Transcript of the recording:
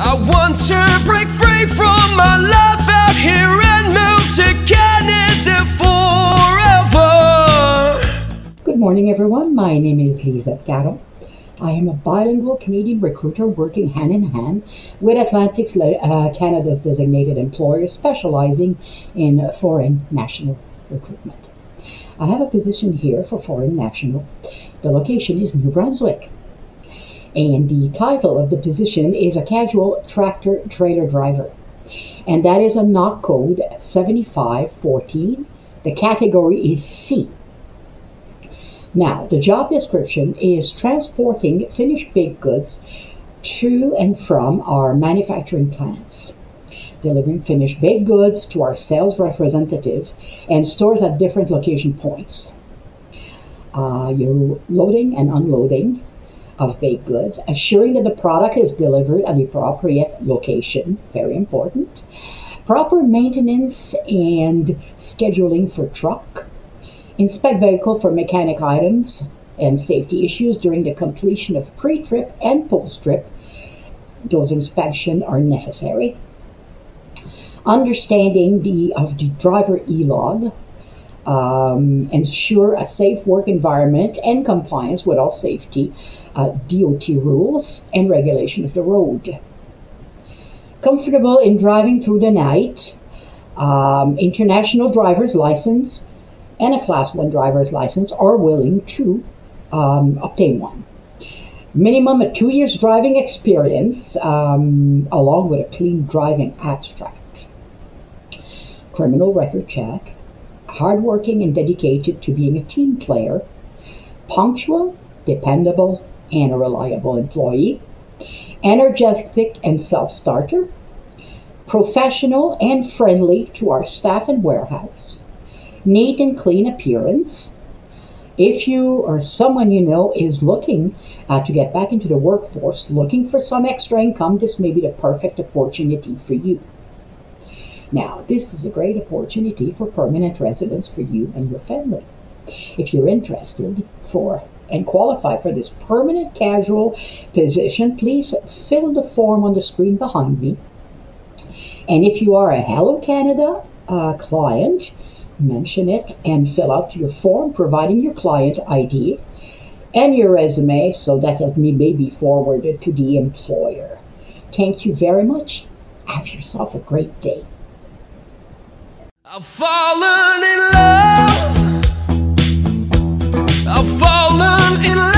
I want to break free from my life out here and move to Canada forever. Good morning, everyone. My name is Lisa Gatto. I am a bilingual Canadian recruiter working hand in hand with Atlantic's uh, Canada's designated employer specializing in foreign national recruitment. I have a position here for foreign national. The location is New Brunswick. And the title of the position is a casual tractor trailer driver. And that is a NOC code 7514. The category is C. Now, the job description is transporting finished baked goods to and from our manufacturing plants, delivering finished baked goods to our sales representative and stores at different location points. Uh, you're loading and unloading of baked goods, assuring that the product is delivered at the appropriate location, very important. Proper maintenance and scheduling for truck, Inspect vehicle for mechanic items and safety issues during the completion of pre-trip and post-trip. Those inspections are necessary. Understanding the of the driver e-log, um, ensure a safe work environment and compliance with all safety uh, DOT rules and regulation of the road. Comfortable in driving through the night, um, international driver's license, and a Class 1 driver's license are willing to um, obtain one. Minimum of two years driving experience, um, along with a clean driving abstract. Criminal record check. Hardworking and dedicated to being a team player. Punctual, dependable, and a reliable employee. Energetic and self starter. Professional and friendly to our staff and warehouse neat and clean appearance. If you or someone you know is looking uh, to get back into the workforce, looking for some extra income, this may be the perfect opportunity for you. Now, this is a great opportunity for permanent residence for you and your family. If you're interested for and qualify for this permanent casual position, please fill the form on the screen behind me. And if you are a Hello Canada uh, client, mention it and fill out your form providing your client ID and your resume so that it may be forwarded to the employer. Thank you very much. Have yourself a great day. I've fallen in love. I've fallen in love.